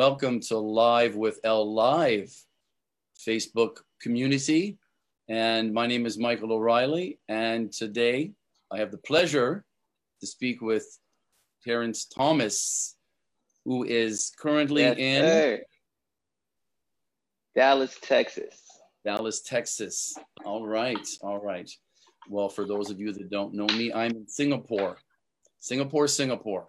welcome to Live with L Live Facebook community. And my name is Michael O'Reilly. And today I have the pleasure to speak with Terrence Thomas, who is currently Yes, in sir. Dallas, Texas. Dallas, Texas. All right, all right. Well, for those of you that don't know me, I'm in Singapore. Singapore, Singapore.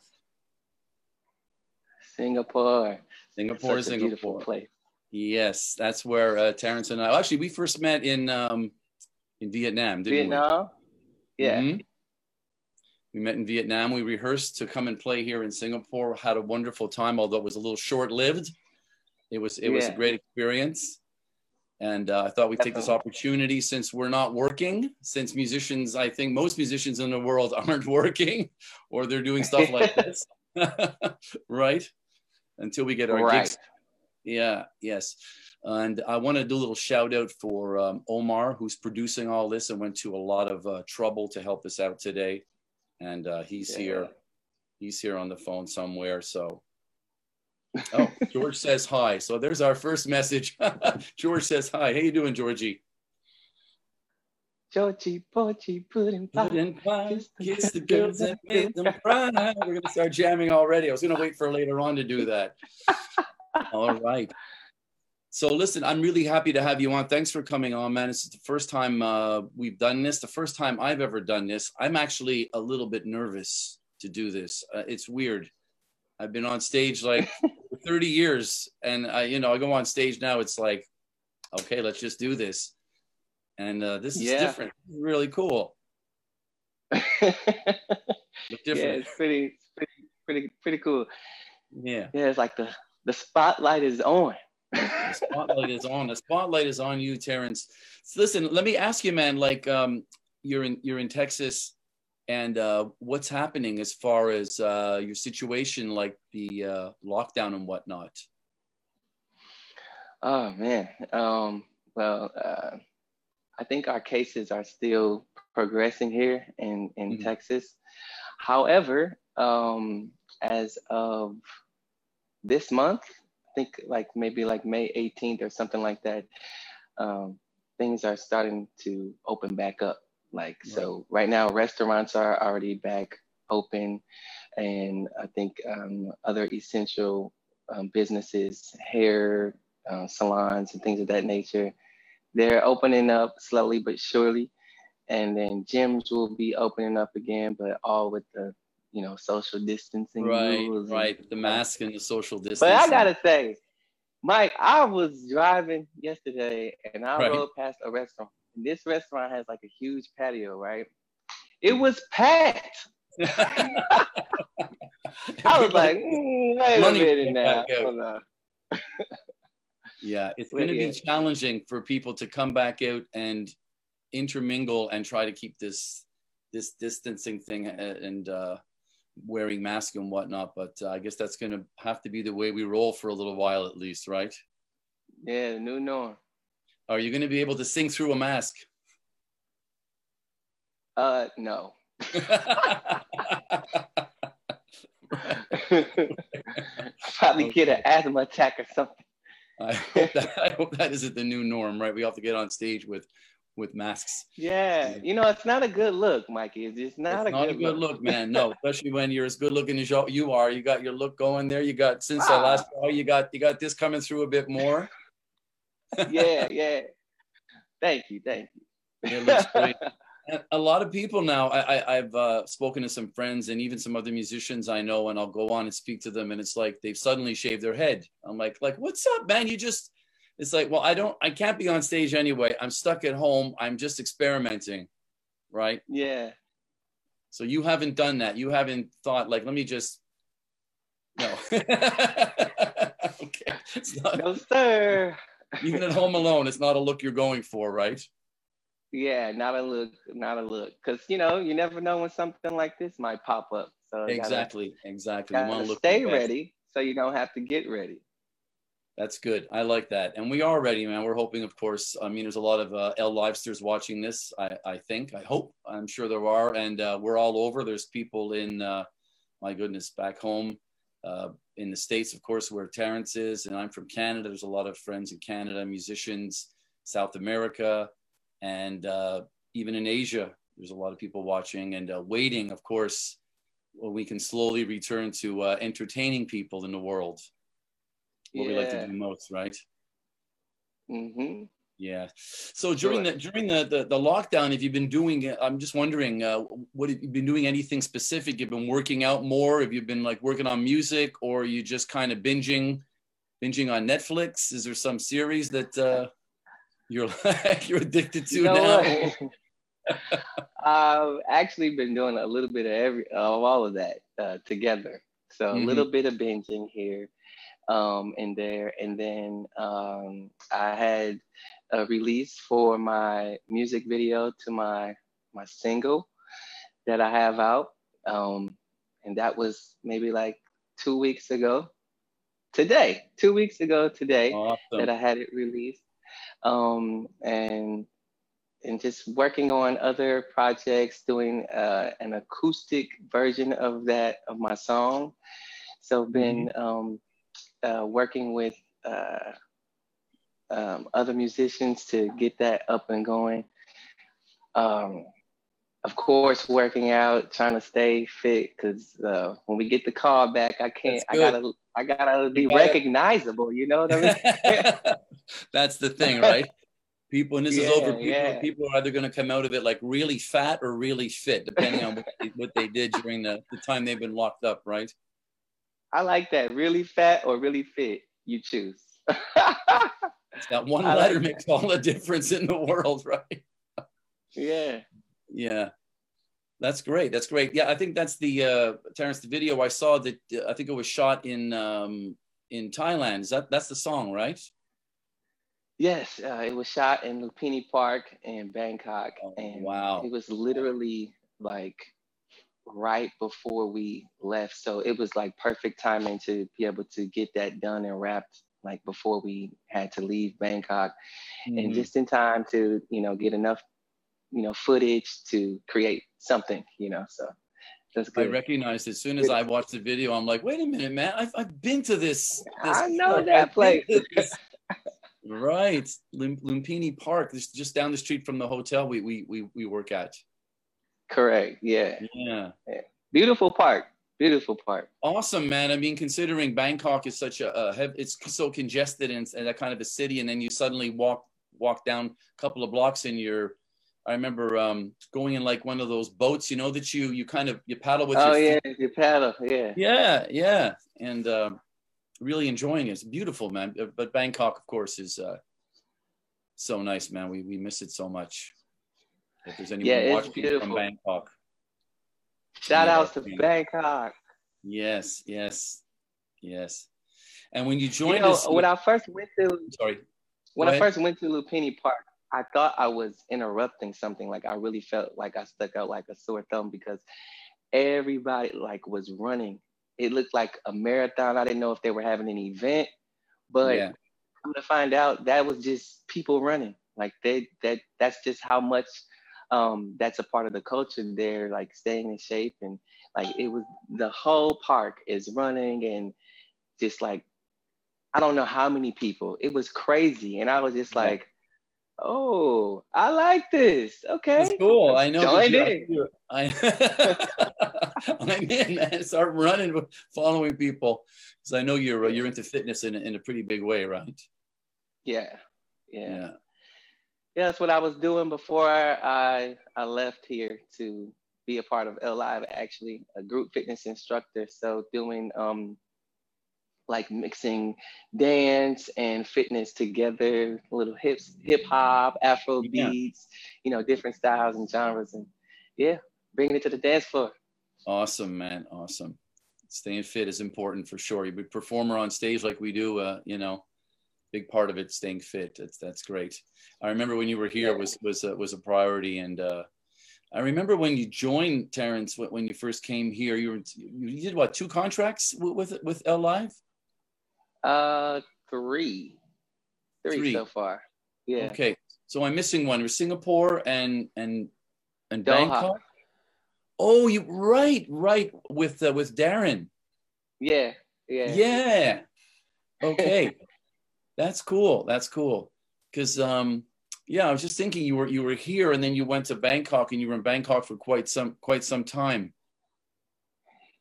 Singapore. Singapore, beautiful Singapore. place. Yes, that's where uh, Terrence and I actually we first met in um, in Vietnam, didn't Vietnam? we? Yeah. Mhm. We met in Vietnam. We rehearsed to come and play here in Singapore. Had a wonderful time, although it was a little short-lived. It was it was a great experience, and uh, I thought we'd take this opportunity since we're not working. Since musicians, I think most musicians in the world aren't working, or they're doing stuff like this, right? Until we get our Right. gigs yeah, yes. And I want to do a little shout out for um, Omar, who's producing all this and went to a lot of uh, trouble to help us out today. And uh, he's Yeah. here. He's here on the phone somewhere. So, oh, George says hi. So there's our first message. George says hi. How you doing, Georgie? Georgie, Porgy, pudding pie. Put in pie, Kiss the kiss the girls and make them cry. We're gonna start jamming already. I was gonna wait for later on to do that. All right. So listen, I'm really happy to have you on. Thanks for coming on, man. This is the first time uh, we've done this. The first time I've ever done this. I'm actually a little bit nervous to do this. Uh, it's weird. I've been on stage like 30 years, and I, you know, I go on stage now. It's like, okay, let's just do this. And uh, this is Yeah. different. This is really cool. yeah, Different. it's pretty, it's pretty, pretty, pretty cool. Yeah. Yeah, it's like the the spotlight is on. The spotlight is on. The spotlight is on you, Terrence. So listen, let me ask you, man. Like, um, you're in you're in Texas, and uh, what's happening as far as uh, your situation, like the uh, lockdown and whatnot? Oh man. Um, well, uh, I think our cases are still progressing here in in Mhm. Texas. However, um, as of this month, I think like maybe like May 18th or something like that, um, things are starting to open back up. Like so, right now restaurants are already back open, and I think um, other essential um, businesses, hair uh, salons, and things of that nature, they're opening up slowly but surely. And then gyms will be opening up again, but all with the you know social distancing Right, rules. and- right. The mask and the social distance. But I gotta say, Mike, I was driving yesterday and I Right. rode past a restaurant. And this restaurant has like a huge patio, right? It was packed. I was like, mm, wait a Money minute came now. back out. Hold on. Yeah, it's going to be challenging for people to come back out and intermingle and try to keep this this distancing thing uh, and uh, wearing masks and whatnot. But uh, I guess that's going to have to be the way we roll for a little while at least, right? Yeah, the new norm. Are you going to be able to sing through a mask? Uh, no. Probably get an asthma attack or something. I hope that I hope that isn't the new norm, right? We have to get on stage with with masks. Yeah, you know, it's not a good look, Mikey. It's just not, it's a, not good a good look, man. No, especially when you're as good looking as you- you are. You got your look going there. You got since I ah. last saw you, you got you got this coming through a bit more. yeah, yeah. Thank you, thank you. It looks great. A lot of people now. I, I I've uh, spoken to some friends and even some other musicians I know, and I'll go on and speak to them, and it's like they've suddenly shaved their head. I'm like, like what's up, man? You just it's like, well, I don't, I can't be on stage anyway. I'm stuck at home. I'm just experimenting, right? Yeah. So you haven't done that. You haven't thought like, let me just no. okay. It's not No, sir. even at home alone, it's not a look you're going for, right? Yeah, not a look, not a look. Because you know, you never know when something like this might pop up. So you gotta- Exactly. Exactly. Gotta, want to stay ready so you don't have to get ready. That's good. I like that. And we are ready, man. We're hoping, of course. I mean, there's a lot of uh, L Livesters watching this. I, I think. I hope. I'm sure there are. And uh, we're all over. There's people in, uh, my goodness, back home uh, in the States, of course, where Terrence is, and I'm from Canada. There's a lot of friends in Canada, musicians, South America, and uh, even in Asia, there's a lot of people watching and uh, waiting, of course, well, we can slowly return to uh, entertaining people in the world. What yeah. we like to do most, right? Mm-hmm. Yeah. So during the during the, the, the lockdown, have you been doing? I'm just wondering, uh, what have you been doing? Anything specific? You've been working out more? Have you been like working on music, or you just kind of binging, binging on Netflix? Is there some series that uh, you're like you're addicted to you know now? I've actually been doing a little bit of every of all of that uh, together. So mm-hmm. a little bit of binging here um, in there, and then um, I had a release for my music video to my my single that I have out, um, and that was maybe like two weeks ago. Today, two weeks ago today, awesome. that I had it released, um, and and just working on other projects, doing uh, an acoustic version of that of my song. So been mm-hmm. um, uh, working with uh, um, other musicians to get that up and going. Um, of course, working out, trying to stay fit, because uh, when we get the call back, I can't. I gotta. I gotta be recognizable. You know what I mean? That's the thing, right? People, and this yeah, is over. People, yeah. people are either going to come out of it like really fat or really fit, depending on what they, what they did during the, the time they've been locked up, right? I like that. Really fat or really fit, you choose. that one I letter like makes all the difference in the world, right? yeah. Yeah. That's great. That's great. Yeah, I think that's the uh Terrence, the video I saw that uh, I think it was shot in um in Thailand. Is that that's the song, right? Yes, uh, it was shot in Lumpini Park in Bangkok, oh, and wow, it was literally like right before we left, so it was like perfect timing to be able to get that done and wrapped like before we had to leave Bangkok, mm-hmm. and just in time to you know get enough you know footage to create something, you know. So that's good. I recognized as soon as I watched the video, I'm like, wait a minute, man, I've, I've been to this. this I know that place. right, Lumpini Park, just just down the street from the hotel we we we, we work at. Correct. Yeah. Yeah. yeah. Beautiful park beautiful park. Awesome, man. I mean, considering Bangkok is such a, a it's so congested and, and that kind of a city, and then you suddenly walk walk down a couple of blocks and you're. I remember um, going in like one of those boats, you know, that you you kind of you paddle with. Oh your yeah, you paddle, yeah. Yeah, yeah, and uh, really enjoying it. It's beautiful, man. Uh, but Bangkok, of course, is uh, so nice, man. We we miss it so much. If there's anyone yeah, watching from Bangkok, Shout yeah, outs to Bangkok. Yes, yes, yes. And when you joined you know, us, when I first went to sorry, when I first went to Lumpini Park, I thought I was interrupting something. Like I really felt like I stuck out like a sore thumb because everybody like was running. It looked like a marathon. I didn't know if they were having an event, but yeah. I'm to find out that was just people running. Like they that that's just how much um, that's a part of the culture there, like staying in shape and like it was the whole park is running and just like I don't know how many people. It was crazy, and I was just like, "Oh, I like this. Okay, it's cool. I know. Join in. I, I'm in, man. Start running, following people, because I know you're you're into fitness in in a pretty big way, right? Yeah, yeah. yeah yeah, that's what I was doing before I I left here to be a part of L Live. Actually, a group fitness instructor. So doing um like mixing dance and fitness together, little hips, hip hop, Afro beats, yeah. you know, different styles and genres, and yeah, bringing it to the dance floor. Awesome, man. Awesome. Staying fit is important for sure. You be performer on stage like we do, uh, you know, big part of it staying fit that's that's great i remember when you were here was was a, was a priority and uh, i remember when you joined terrence when you first came here you were you did what two contracts with with l live uh three, three so far yeah okay so i'm missing one was singapore and and and Doha. bangkok oh you right right with uh, with darren yeah Yeah. Yeah. Okay. That's cool. That's cool. Cause um yeah, I was just thinking you were you were here and then you went to Bangkok and you were in Bangkok for quite some quite some time.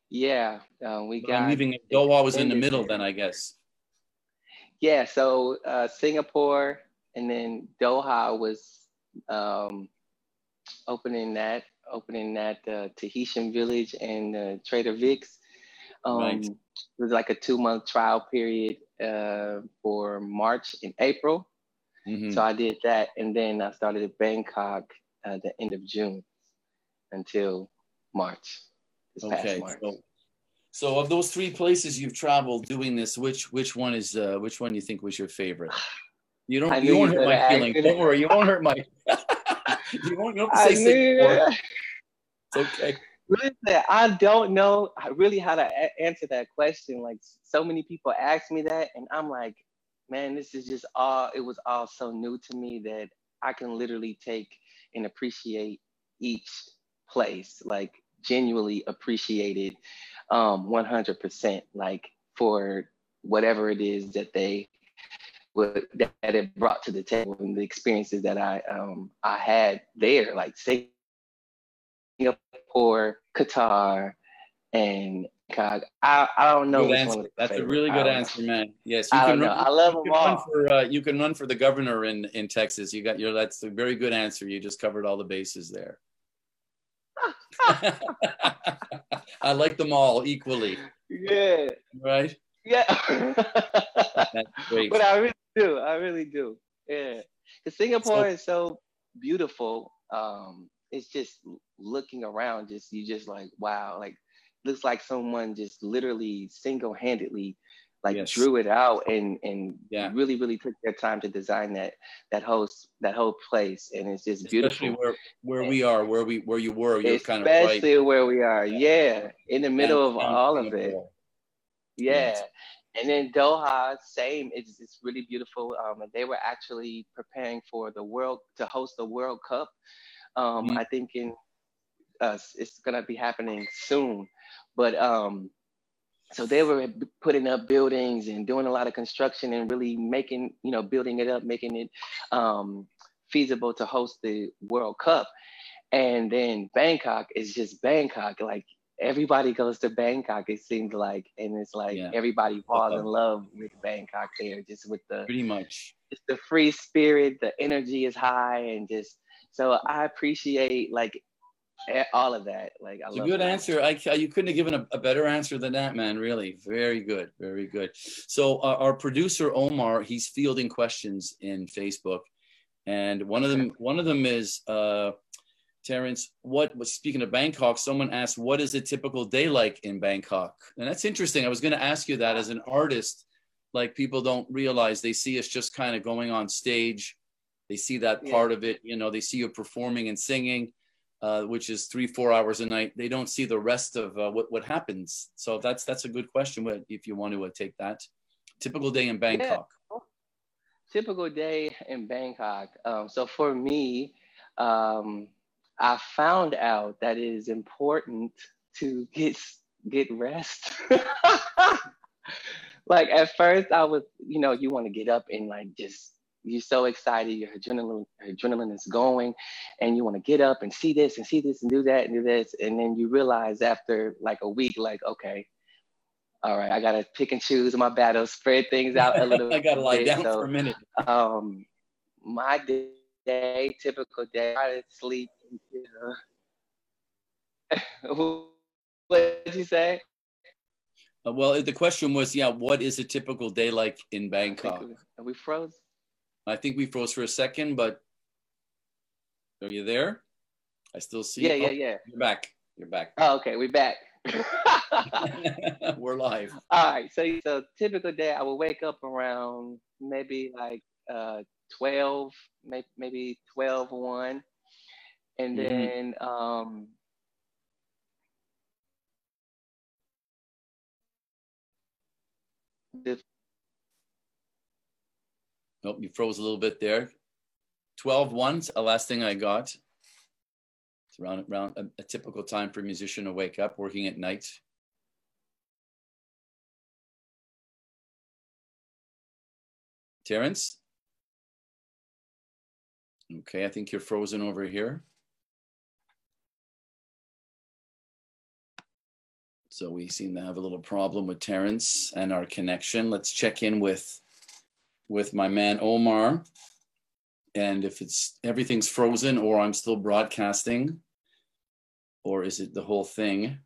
Yeah, uh, we But got I'm leaving Doha was in the middle then I guess. Yeah, so uh, Singapore and then Doha was um, opening that, opening that uh, Tahitian village and uh, Trader Vic's. Um, Right. It was like a two month trial period uh, for March and April. Mhm. So I did that, and then I started at Bangkok at the end of June until March. Okay. March. So, so of those three places you've traveled doing this, which which one is uh which one do you think was your favorite? You don't I you won't hurt my feelings. Don't worry, you won't hurt my you won't you say Singapore. It's okay. Listen, I don't know really how to a- answer that question. Like so many people ask me that, and I'm like, man, this is just all. It was all so new to me that I can literally take and appreciate each place, like genuinely appreciated um, 100%. Like for whatever it is that they would that it brought to the table and the experiences that I um I had there, like Singapore, Qatar, and. I, I don't know Good which one. is That's a really good know. answer, man. Yes, you I can don't know. run. I love them all. for uh, you can run for the governor in in Texas. You got your that's a very good answer. You just covered all the bases there. I like them all equally, Yeah, right? yeah. That's great. but I really do. I really do. Yeah, because Singapore is so beautiful. Um, it's just looking around. Just you just like wow. Like looks like someone just literally single handedly like Yes. drew it out and and Yeah. really really took their time to design that that whole that whole place and it's just beautiful Especially where where we are, where we where you were, you're kind of right. especially where we are yeah in the middle of downtown all of it yeah. Yes. And then Doha, same. It's, it's really beautiful. Um, and they were actually preparing for the world to host the World Cup. Um, Mhm. I think in uh, it's gonna be happening soon. But um, so they were putting up buildings and doing a lot of construction and really making, you know, building it up, making it um, feasible to host the World Cup. And then Bangkok is just Bangkok. Like everybody goes to Bangkok, it seems like, and it's like Yeah. everybody falls in love with Bangkok there, just with the Pretty much. just the free spirit, the energy is high, and just so I appreciate like all of that. Like I It's a good it. answer. I, you couldn't have given a, a better answer than that, man. Really, very good, very good. So uh, our producer Omar, he's fielding questions in Facebook, and one of them, one of them is, uh, Terrence, what was speaking of Bangkok? Someone asked, "What is a typical day like in Bangkok?" And that's interesting. I was going to ask you that as an artist, like people don't realize they see us just kind of going on stage. They see that Yeah. part of it, you know. They see you performing and singing uh, which is three four hours a night they don't see the rest of uh, what what happens so that's that's a good question if you want to uh, take that typical day in bangkok typical day in Bangkok. Um, so for me, um, I found out that it is important to get get rest. like at first, I was, you know, you want to get up and like just you're so excited, your adrenaline adrenaline is going, and you want to get up and see this and see this and do that and do this, and then you realize after like a week, like okay. All right, I gotta pick and choose my battles, spread things out a little. i gotta lie bit, down so- for a minute um my day typical day i sleep what did you say Uh, well the question was yeah what is a typical day like in bangkok are we froze i think we froze for a second but are you there? I still see yeah you. yeah Oh, yeah. you're back. You're back. Oh okay we're back. We're live. All right so so typical day i will wake up around maybe like uh 12 maybe maybe 12 1 and Mhm. then um the Nope, you froze a little bit there. 12 ones, the last thing I got. It's around, around a, a typical time for a musician to wake up, working at night. Terrence? Okay, I think you're frozen over here. So we seem to have a little problem with Terrence and our connection. Let's check in with with my man Omar. And if it's everything's frozen or I'm still broadcasting, or is it the whole thing?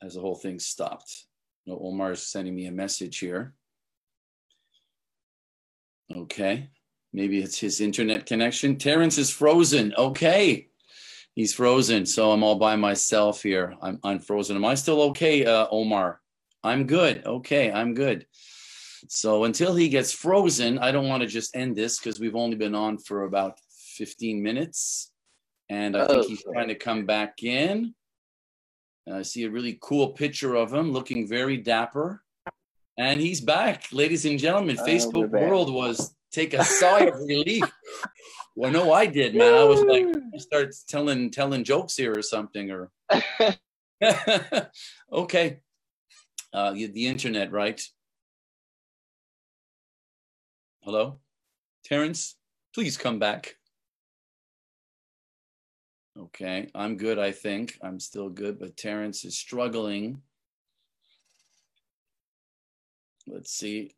Has the whole thing stopped? No, Omar is sending me a message here. Okay. Maybe it's his internet connection. Terrence is frozen. Okay. He's frozen. So I'm all by myself here. I'm unfrozen. Am I still okay, uh, Omar? I'm good. Okay. I'm good. So until he gets frozen, I don't want to just end this because we've only been on for about 15 minutes. And I think he's trying to come back in. I see a really cool picture of him looking very dapper. And he's back, ladies and gentlemen. Facebook world was take a sigh of relief. Well, no, I did, man. I was like, start telling telling jokes here or something, or okay. Uh, the internet, right? Hello, Terrence. Please come back. Okay, I'm good. I think I'm still good, but Terrence is struggling. Let's see.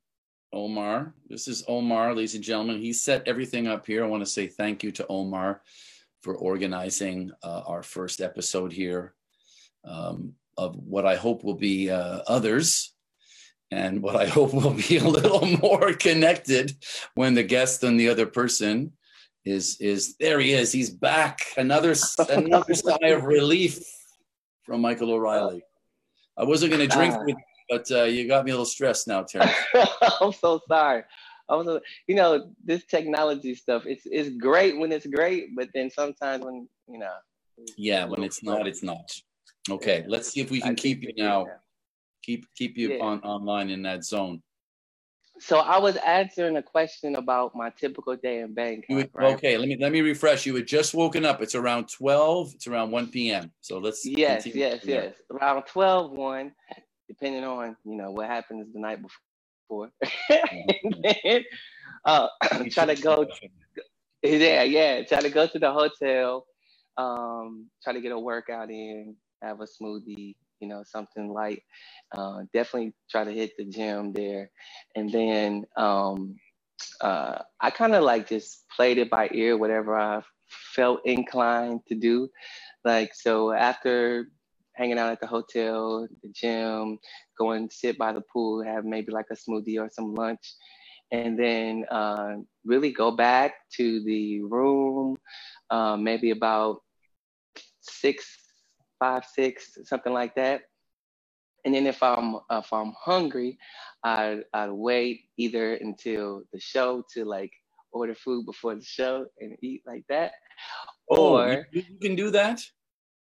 Omar. This is Omar, ladies and gentlemen. He set everything up here. I want to say thank you to Omar for organizing uh, our first episode here um, of what I hope will be uh, others and what I hope will be a little more connected when the guest and the other person is is there he is he's back another another sigh of relief from Michael O'Reilly I wasn't going to drink with but uh, you got me a little stressed now, Terry. I'm so sorry. I'm so, you know, this technology stuff, it's it's great when it's great, but then sometimes when, you know. Yeah, when it's not, it's not. Okay, let's see if we can keep you now. Keep keep you yeah. on online in that zone. So I was answering a question about my typical day in Bangkok. Would, right? Okay, let me let me refresh. You had just woken up. It's around 12, it's around 1 p.m. So let's Yes, yes, yes. Around 12, 1 depending on you know what happens the night before. then uh, try to go. Yeah, yeah. Try to go to the hotel. Um, try to get a workout in. Have a smoothie. You know, something light. Uh, definitely try to hit the gym there, and then um, uh, I kind of like just played it by ear, whatever I felt inclined to do. Like so, after hanging out at the hotel, the gym, go and sit by the pool, have maybe like a smoothie or some lunch, and then uh, really go back to the room, uh, maybe about six, five, six, something like that. And then if I'm if I'm hungry, I I'd wait either until the show to like order food before the show and eat like that, oh, or you, you can do that.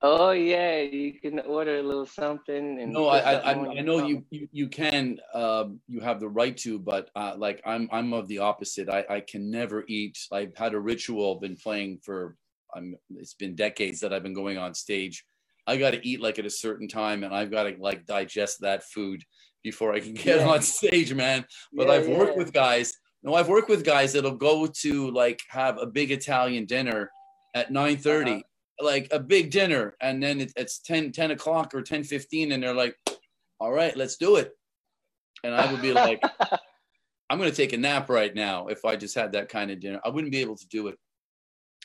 Oh yeah, you can order a little something. And no, I I, I know you, you you can uh, you have the right to, but uh, like I'm I'm of the opposite. I I can never eat. I've had a ritual. Been playing for I'm. It's been decades that I've been going on stage. I got to eat like at a certain time, and I've got to like digest that food before I can get yeah. on stage, man. But yeah, I've yeah. worked with guys. No, I've worked with guys that'll go to like have a big Italian dinner at 9 30 uh-huh like a big dinner and then it, it's 10 10 o'clock or 10 15 and they're like all right let's do it and i would be like i'm going to take a nap right now if i just had that kind of dinner i wouldn't be able to do it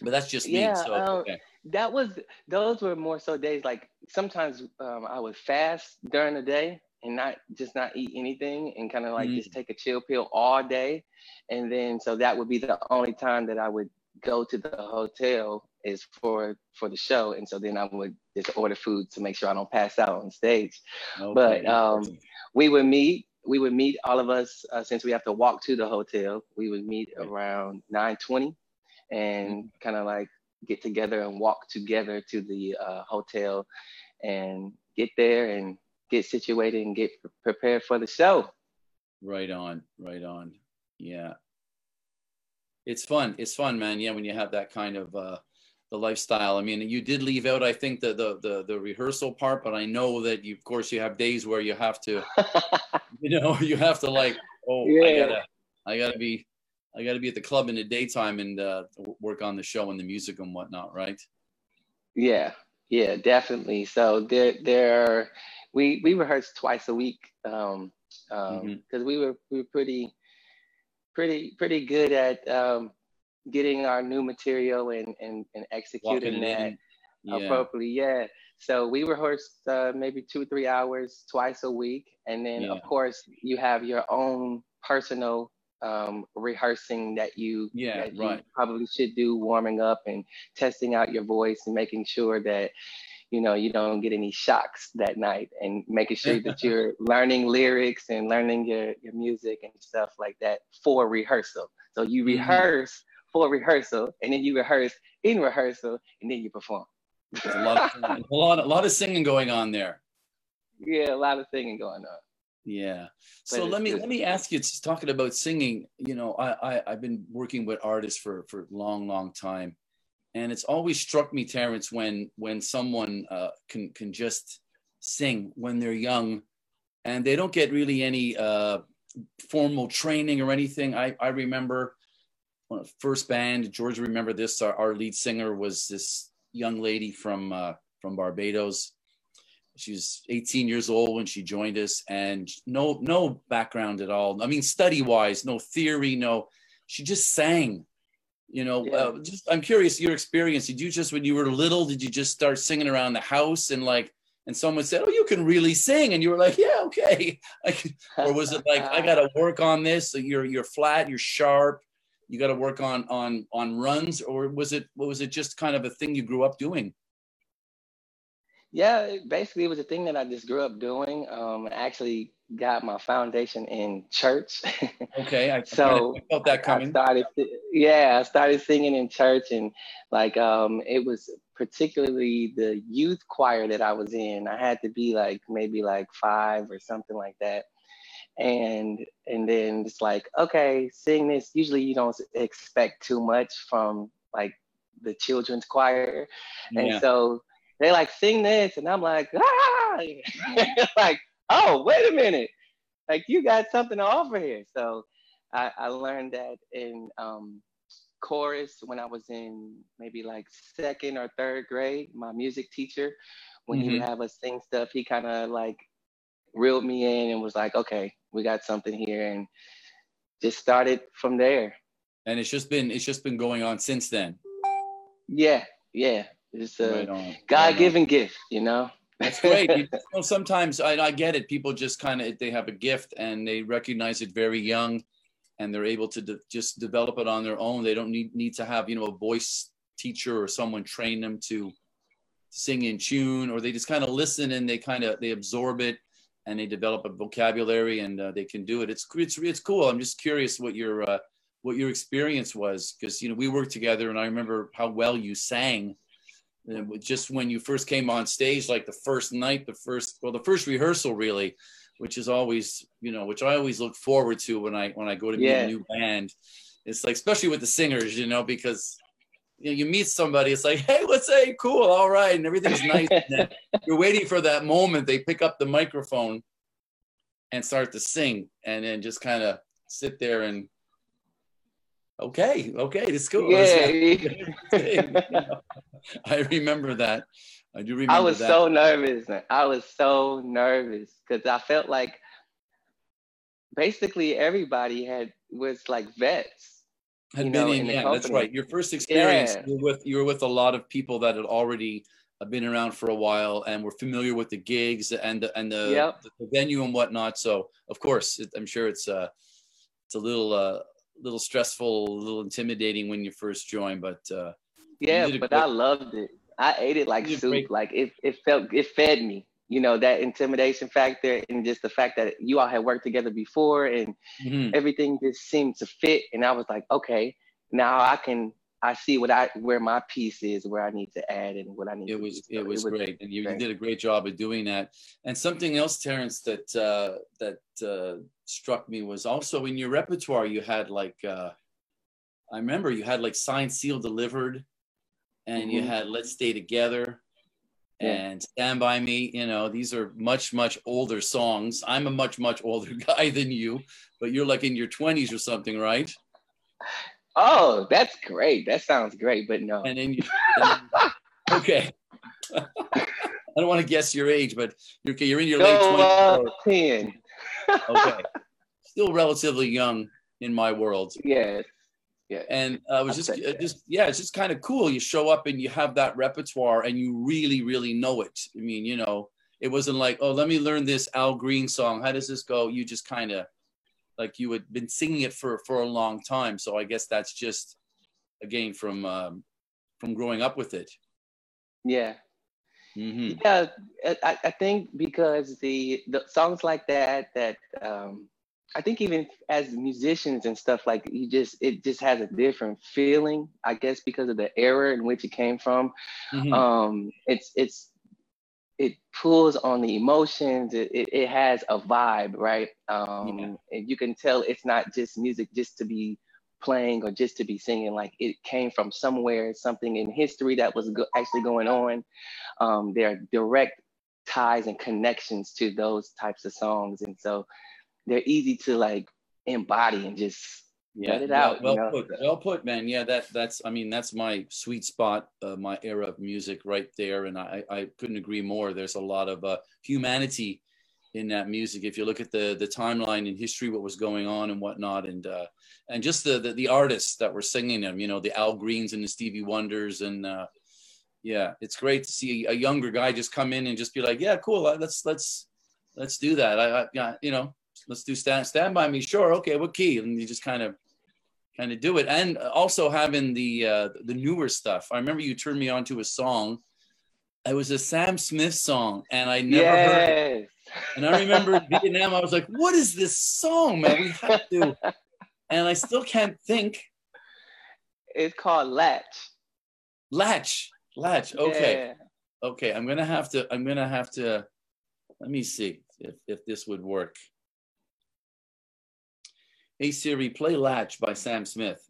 but that's just me so um, okay. That was those were more so days like sometimes um, i would fast during the day and not just not eat anything and kind of like mm. just take a chill pill all day and then so that would be the only time that i would go to the hotel is for for the show, and so then I would just order food to make sure I don't pass out on stage. Okay. But um, we would meet. We would meet all of us uh, since we have to walk to the hotel. We would meet around nine twenty, and mm-hmm. kind of like get together and walk together to the uh, hotel, and get there and get situated and get prepared for the show. Right on, right on. Yeah, it's fun. It's fun, man. Yeah, when you have that kind of uh, the lifestyle. I mean, you did leave out, I think, the the the, the rehearsal part, but I know that you, of course, you have days where you have to, you know, you have to like, oh, yeah. I gotta, I gotta be I got to be at the club in the daytime and uh, work on the show and the music and whatnot, right? Yeah, yeah, definitely. So there, there, we we rehearse twice a week um, um, because mm-hmm. we were we were pretty, pretty, pretty good at um, getting our new material and and, and executing that yeah. appropriately. Yeah. So we rehearsed uh, maybe two, three hours twice a week. And then, yeah. of course, you have your own personal um, rehearsing that you, yeah, that right. you probably should do, warming up and testing out your voice and making sure that you know you don't get any shocks that night and making sure that you're learning lyrics and learning your, your music and stuff like that for rehearsal so you mm-hmm. rehearse for rehearsal and then you rehearse in rehearsal and then you perform a lot, of, a lot, a lot of singing going on there. Yeah, a lot of singing going on. Yeah. So let me let me ask you. Just talking about singing, you know, I, I I've been working with artists for for long, long time, and it's always struck me, Terrence, when when someone uh, can can just sing when they're young, and they don't get really any uh, formal training or anything. I I remember first band. George, remember this. Our, our lead singer was this young lady from uh, from Barbados. She was 18 years old when she joined us, and no no background at all. I mean, study wise, no theory, no. She just sang. You know, yeah. uh, just I'm curious your experience. Did you just when you were little, did you just start singing around the house and like? And someone said, "Oh, you can really sing," and you were like, "Yeah, okay." or was it like, "I got to work on this"? So you're you're flat, you're sharp, you got to work on on on runs or was it was it just kind of a thing you grew up doing yeah basically it was a thing that i just grew up doing um I actually got my foundation in church. Okay I, so I felt that coming. I started yeah i started singing in church and like um it was particularly the youth choir that i was in. I had to be like maybe like five or something like that. And and then it's like okay sing this. Usually you don't expect too much from like the children's choir. Yeah. and so they like sing this and i'm like ah! Like oh wait a minute. Like you got something to offer here. So i, I learned that in um, chorus when i was in maybe like second or third grade my music teacher when mm-hmm. he would have us sing stuff he kind of like reeled me in and was like okay we got something here and just started from there. And it's just been it's just been going on since then? Yeah yeah it's a right god-given right gift you know that's great you know, sometimes I, I get it people just kind of they have a gift and they recognize it very young and they're able to de- just develop it on their own they don't need need to have you know a voice teacher or someone train them to sing in tune or they just kind of listen and they kind of they absorb it and they develop a vocabulary and uh, they can do it. It's it's it's cool. I'm just curious what your uh, what your experience was because you know we worked together and I remember how well you sang. And just when you first came on stage, like the first night, the first well, the first rehearsal really, which is always you know which I always look forward to when I when I go to meet yeah. a new band. It's like especially with the singers, you know, because you know, you meet somebody, it's like, hey, what's hey, cool, all right, and everything's nice. and you're waiting for that moment. They pick up the microphone and start to sing, and then just kind of sit there and okay, okay, it's cool. Yeah. I remember that. I do remember. I was that. so nervous. I was so nervous because I felt like basically everybody had was like vets had you been know, in, in yeah, that's right. Your first experience, yeah. you were with you were with a lot of people that had already uh, been around for a while and were familiar with the gigs and the, and the, yep. the venue and whatnot. So of course, it, I'm sure it's uh it's a little uh little stressful, a little intimidating when you first join, but uh yeah, but I loved it. I ate it like soup. Great. Like it, it felt it fed me you know that intimidation factor and just the fact that you all had worked together before and mm-hmm. everything just seemed to fit and i was like okay now i can i see what i where my piece is where i need to add and what i need it was it, was it was great and you, you, did a great job of doing that and something else terrence that uh that uh struck me was also in your repertoire you had like uh i remember you had like signed seal delivered and mm-hmm. you had let's stay together and Stand By Me. You know, these are much, much older songs. I'm a much, much older guy than you, but you're like in your 20s or something, right? Oh, that's great. That sounds great, but no. And then you, and then, okay. I don't want to guess your age, but you're you're in your Go late up 10. okay. Still relatively young in my world. Yes. Yeah. And uh, it was just, uh, just yeah, it's just kind of cool. You show up and you have that repertoire, and you really, really know it. I mean, you know, it wasn't like, oh, let me learn this Al Green song. How does this go? You just kind of like you had been singing it for for a long time. So I guess that's just again from um, from growing up with it. Yeah. hmm Yeah, I, I think because the the songs like that that um, I think even as musicians and stuff like you just it just has a different feeling. I guess because of the era in which it came from. Mhm. Um, it's it's it pulls on the emotions. It it, it has a vibe, right? Um, Yeah. and you can tell it's not just music just to be playing or just to be singing. Like it came from somewhere, something in history that was go- actually going on um, there are direct ties and connections to those types of songs and so they're easy to like embody and just yeah, let it well- out, Well, you know? put, well put, man. Yeah, that that's. I mean, that's my sweet spot, uh, my era of music, right there. And I I couldn't agree more. There's a lot of uh, humanity in that music. If you look at the the timeline in history, what was going on and whatnot, and uh, and just the, the the artists that were singing them. You know, the Al Greens and the Stevie Wonders, and uh, yeah, it's great to see a, younger guy just come in and just be like, yeah, cool, uh, let's let's let's do that. I, I yeah, you know, let's do stand stand by me. Sure, okay, what key? And you just kind of kind of do it. And also having the uh, the newer stuff. I remember you turned me on to a song. It was a Sam Smith song, and I never heard it. And I remember in Vietnam, I was like, "What is this song, man? We have to." And I still can't think. it's called latch Latch, latch. Okay, Yeah. okay. I'm gonna have to. I'm gonna have to. Let me see if if this would work. Hey Siri, play Latch by Sam Smith.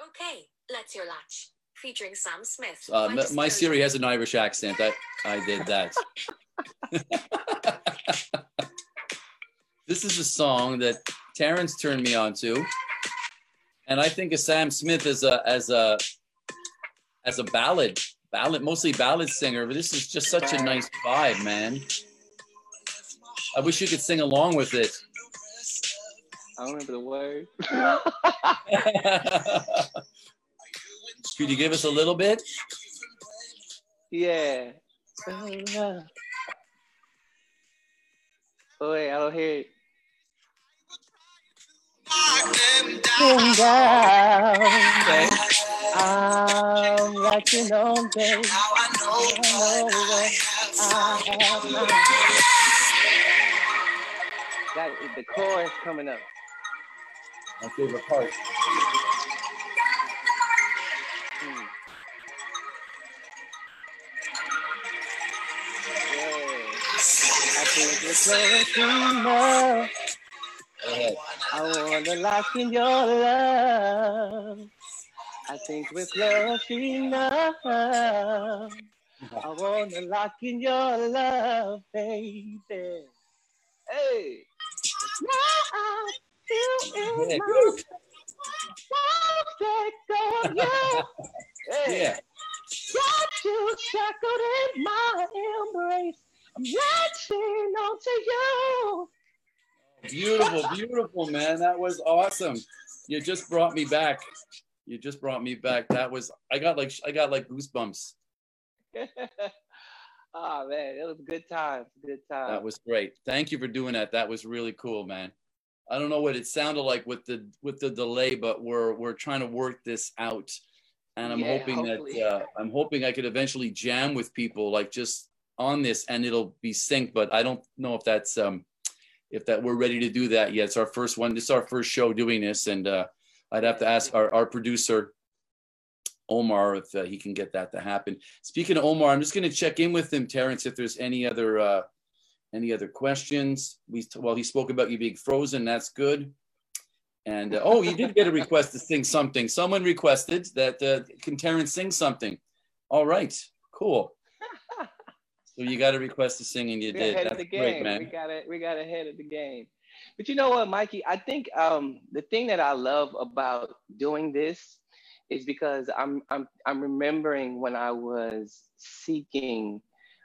Okay, let's your latch. Featuring Sam Smith. Uh, my- my Siri has an Irish accent. I, I did that. this is a song that Terrence turned me on to, and I think of Sam Smith as a as a as a ballad ballad mostly ballad singer. But this is just such a nice vibe, man. I wish you could sing along with it. I don't remember the word Could you give us a little bit? yeah oh wait i don't hear it Been down, Okay. I'm watching on day. I know I have now. Got it, the chorus coming up. My favorite part. Hmm. Yeah. I think. I wanna lock in your love. I think we're close enough. I wanna lock in your love, baby. Hey. Now I feel in Yeah. my won't let go of you. Hey. Yeah. Got you shackled in my embrace. I'm latching onto you. Beautiful, beautiful, man. That was awesome. You just brought me back. You just brought me back. That was I got like I got like goosebumps. oh man, it was a good time. Good time. That was great. Thank you for doing that. That was really cool, man. I don't know what it sounded like with the with the delay, but we're we're trying to work this out. And I'm Yeah, hoping hopefully. that uh, I'm hoping I could eventually jam with people like just on this and it'll be synced, but I don't know if that's um if that we're ready to do that yet. It's our first one. This is our first show doing this, and uh, I'd have to ask our, our producer Omar if uh, he can get that to happen. Speaking of Omar, I'm just going to check in with him, Terrence, if there's any other uh, any other questions. We well, he spoke about you being frozen. That's good. And uh, oh, you did get a request to sing something. Someone requested that uh, can Terrence sing something. All right, cool. So you got a request to sing, and you We're did. ahead That's of the great, game. man. We got it. We got ahead of the game. But you know what, Mikey? I think um, the thing that I love about doing this is because I'm I'm I'm remembering when I was seeking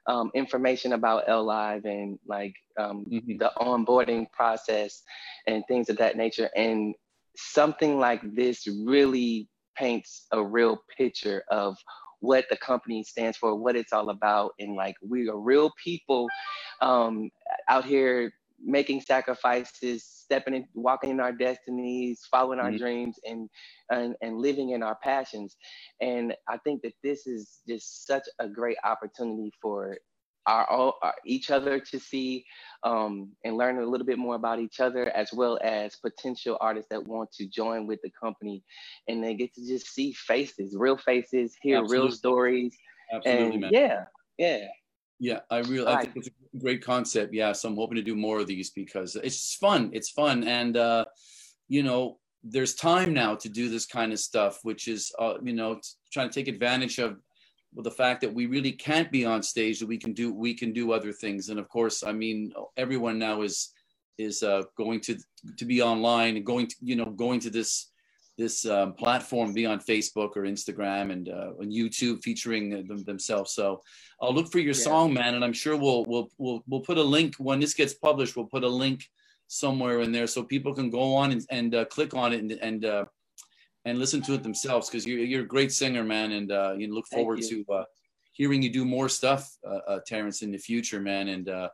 um, information about L Live and like um, mm-hmm. the onboarding process and things of that nature, and something like this really paints a real picture of what the company stands for, what it's all about, and like we are real people um, out here making sacrifices, stepping in, walking in our destinies, following our mm-hmm. dreams, and, and and living in our passions. And I think that this is just such a great opportunity for our, our uh, each other to see um, and learn a little bit more about each other, as well as potential artists that want to join with the company, and they get to just see faces, real faces, hear Absolutely. real stories, Absolutely, and man. yeah, yeah. Yeah, I really I think it's a great concept. Yeah, so I'm hoping to do more of these because it's fun. It's fun, and uh, you know, there's time now to do this kind of stuff, which is uh, you know trying to take advantage of the fact that we really can't be on stage. That we can do we can do other things, and of course, I mean, everyone now is is uh, going to to be online and going to you know going to this this um, platform be on Facebook or Instagram and uh, on YouTube featuring them, themselves. So I'll look for your yeah. song, man, and I'm sure we'll we'll we'll we'll put a link when this gets published. We'll put a link somewhere in there so people can go on and, and uh, click on it and and uh, and listen to it themselves because you're you're a great singer, man, and uh, you look forward you. to uh, hearing you do more stuff, uh, uh, Terrence, in the future, man. And uh,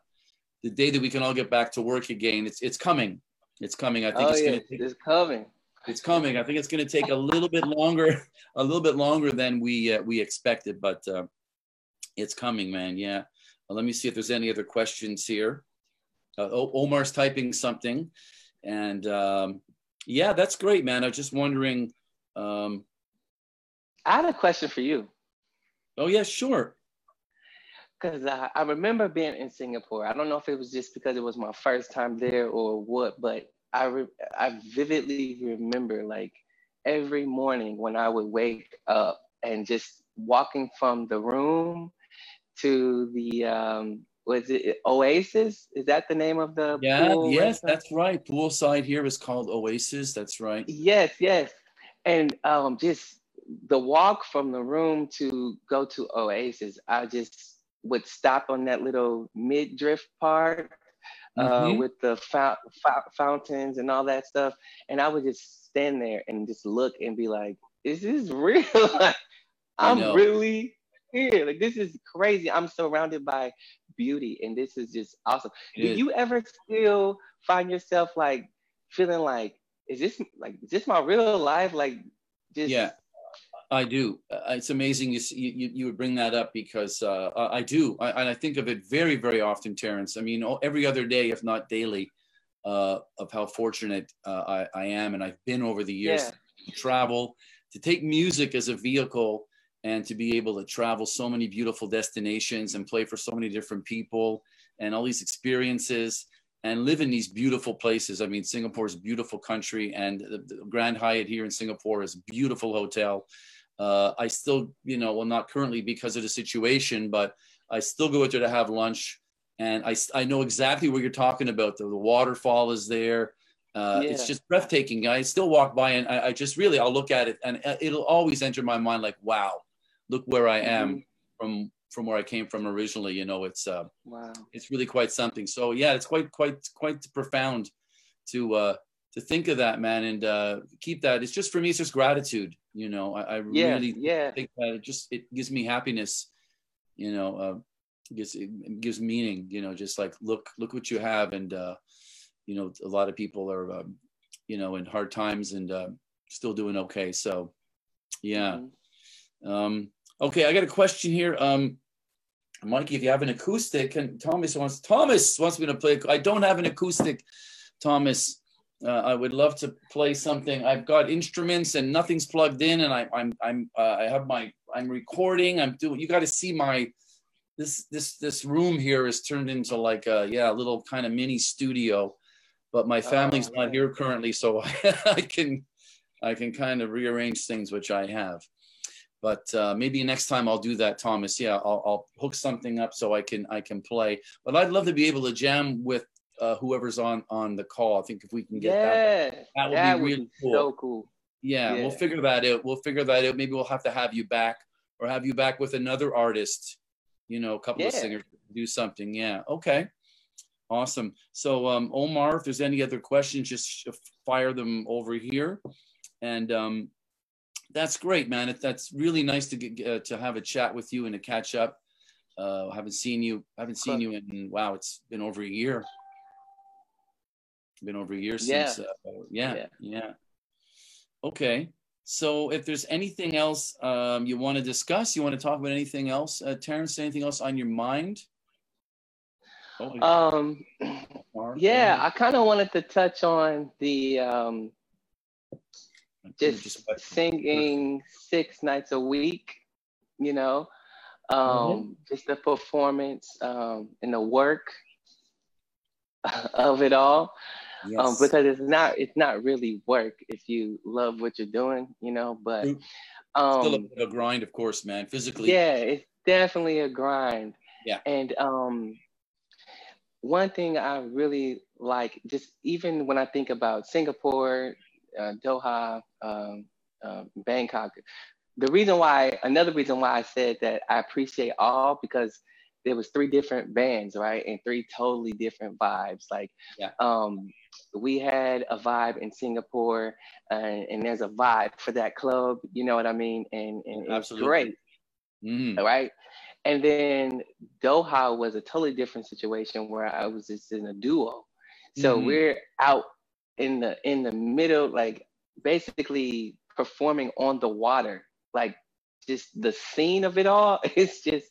the day that we can all get back to work again, it's it's coming. It's coming. I think oh, it's yeah, gonna. Take, it's coming it's coming. I think it's going to take a little bit longer, a little bit longer than we uh, we expected, but uh, it's coming, man. Yeah. Well, let me see if there's any other questions here. Uh, Omar's typing something, and um, yeah, that's great, man. I was just wondering. Um, I had a question for you. Oh yeah, sure. Because I, I remember being in Singapore. I don't know if it was just because it was my first time there or what, but I re- I vividly remember like every morning when I would wake up and just walking from the room to the um was it Oasis? Is that the name of the Yeah, yes, restaurant? that's right. Poolside here is called Oasis. That's right. Yes, yes. And um just the walk from the room to go to Oasis, I just would stop on that little mid drift part uh, mm-hmm. with the fa- fa- fountains and all that stuff. And I would just stand there and just look and be like, this "Is real? like, I'm really here. Like this is crazy. I'm surrounded by beauty, and this is just awesome." Do you ever still find yourself like feeling like, "Is this like is this my real life?" Like, just yeah. I do. Uh, it's amazing you, you you would bring that up because uh, I do. I, I think of it very very often, Terrence. I mean, every other day, if not daily, uh, of how fortunate uh, I, I, am, and I've been over the years yeah. to travel, to take music as a vehicle, and to be able to travel so many beautiful destinations and play for so many different people and all these experiences and live in these beautiful places. I mean, Singapore is a beautiful country, and the Grand Hyatt here in Singapore is a beautiful hotel uh, I still, you know, well, not currently because of the situation, but I still go out there to have lunch. And I, I know exactly what you're talking about. The, the waterfall is there. Uh, yeah. It's just breathtaking. I still walk by and I, I, just really, I'll look at it and uh, it'll always enter my mind like, wow, look where I am mm-hmm. from from where I came from originally. You know, it's uh, wow, it's really quite something. So yeah, it's quite quite quite profound to uh, to think of that, man, and uh, keep that. It's just for me, it's just gratitude. You know, I, I yeah, really yeah. think that it just it gives me happiness. You know, uh, it gives it gives meaning. You know, just like look look what you have, and uh, you know, a lot of people are um, you know in hard times and uh, still doing okay. So, yeah. Mm-hmm. Um, okay, I got a question here. Um, Mikey, if you have an acoustic, and Thomas wants Thomas wants me to play. I don't have an acoustic, Thomas. Uh, I would love to play something. I've got instruments and nothing's plugged in, and I, I'm I'm uh, I have my I'm recording. I'm doing. You got to see my this this this room here is turned into like a yeah a little kind of mini studio, but my family's oh, not here currently, so I, I can I can kind of rearrange things which I have. But uh, maybe next time I'll do that, Thomas. Yeah, I'll, I'll hook something up so I can I can play. But I'd love to be able to jam with uh, whoever's on on the call. I think if we can get yeah, that, that would that be would really be cool. so cool. yeah, yeah. we'll figure that out. We'll figure that out. Maybe we'll have to have you back or have you back with another artist. You know, a couple of singers do something. Yeah. Okay. Awesome. So, um, Omar, if there's any other questions, just fire them over here. And um, that's great, man. That's really nice to get uh, to have a chat with you and to catch up. Uh, haven't seen you. I haven't seen you in wow. It's been over a year. Been over a year Yeah. since. Uh, yeah, Yeah. yeah. Okay. So, if there's anything else um, you want to discuss, you want to talk about anything else, uh, Terrence? Anything else on your mind? Oh, Um, yeah, I kind of wanted to touch on the um, just, singing six nights a week, you know, um, Mm-hmm. just the performance um, and the work of it all. Um, because it's not it's not really work if you love what you're doing, you know. But True. Still a um, bit of a grind, of course, man. Physically, yeah, it's definitely a grind. Yeah. And um, one thing I really like, just even when I think about Singapore, uh, Doha, um, uh, Bangkok, the reason why, another reason why I said that I appreciate all because there was three different bands, right, and three totally different vibes. Like, Yeah. um, we had a vibe in Singapore, and, and there's a vibe for that club. You know what I mean? And, and it's great Mhm. right? And then Doha was a totally different situation where I was just in a duo. So Mhm. we're out in the in the middle, like basically performing on the water. Like just the scene of it all is just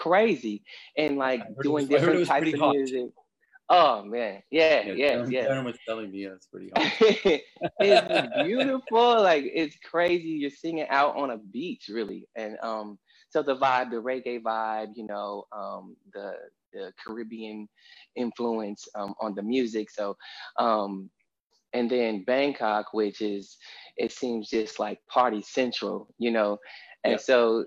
crazy. And like I heard it doing was- I heard it different types of hot. music. Oh man, yeah, yeah, Darren- yeah. Darren was telling me yeah, it's pretty hard. it's beautiful. Like it's crazy. You're singing out on a beach, really. And um, so the vibe, the reggae vibe, you know, um, the the Caribbean influence um, on the music. So, um, and then Bangkok, which is it seems just like party central, you know. And Yeah. so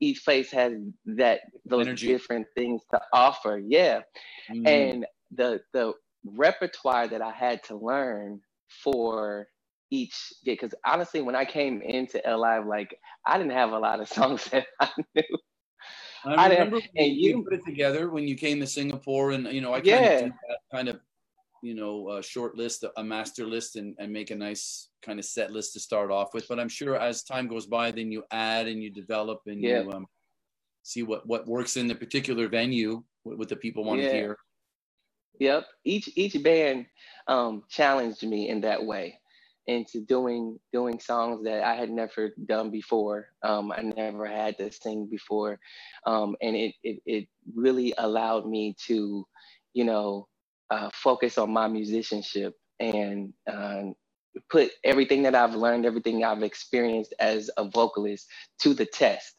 each place has that those Energy. different things to offer. Yeah Mhm. and the the repertoire that I had to learn for each gig. Because honestly, when I came into LI, like I didn't have a lot of songs that I knew. I I didn't- remember and you, you put it together when you came to Singapore, and you know I Yeah. of do that kind of you know a short list, a master list, and, and make a nice kind of set list to start off with. But I'm sure as time goes by, then you add and you develop and Yeah. you um, see what what works in the particular venue, what, what the people want to hear. Yep. Each each band um, challenged me in that way into doing doing songs that I had never done before. Um, I never had to sing before, um, and it, it it really allowed me to, you know, uh, focus on my musicianship and uh, put everything that I've learned, everything I've experienced as a vocalist to the test.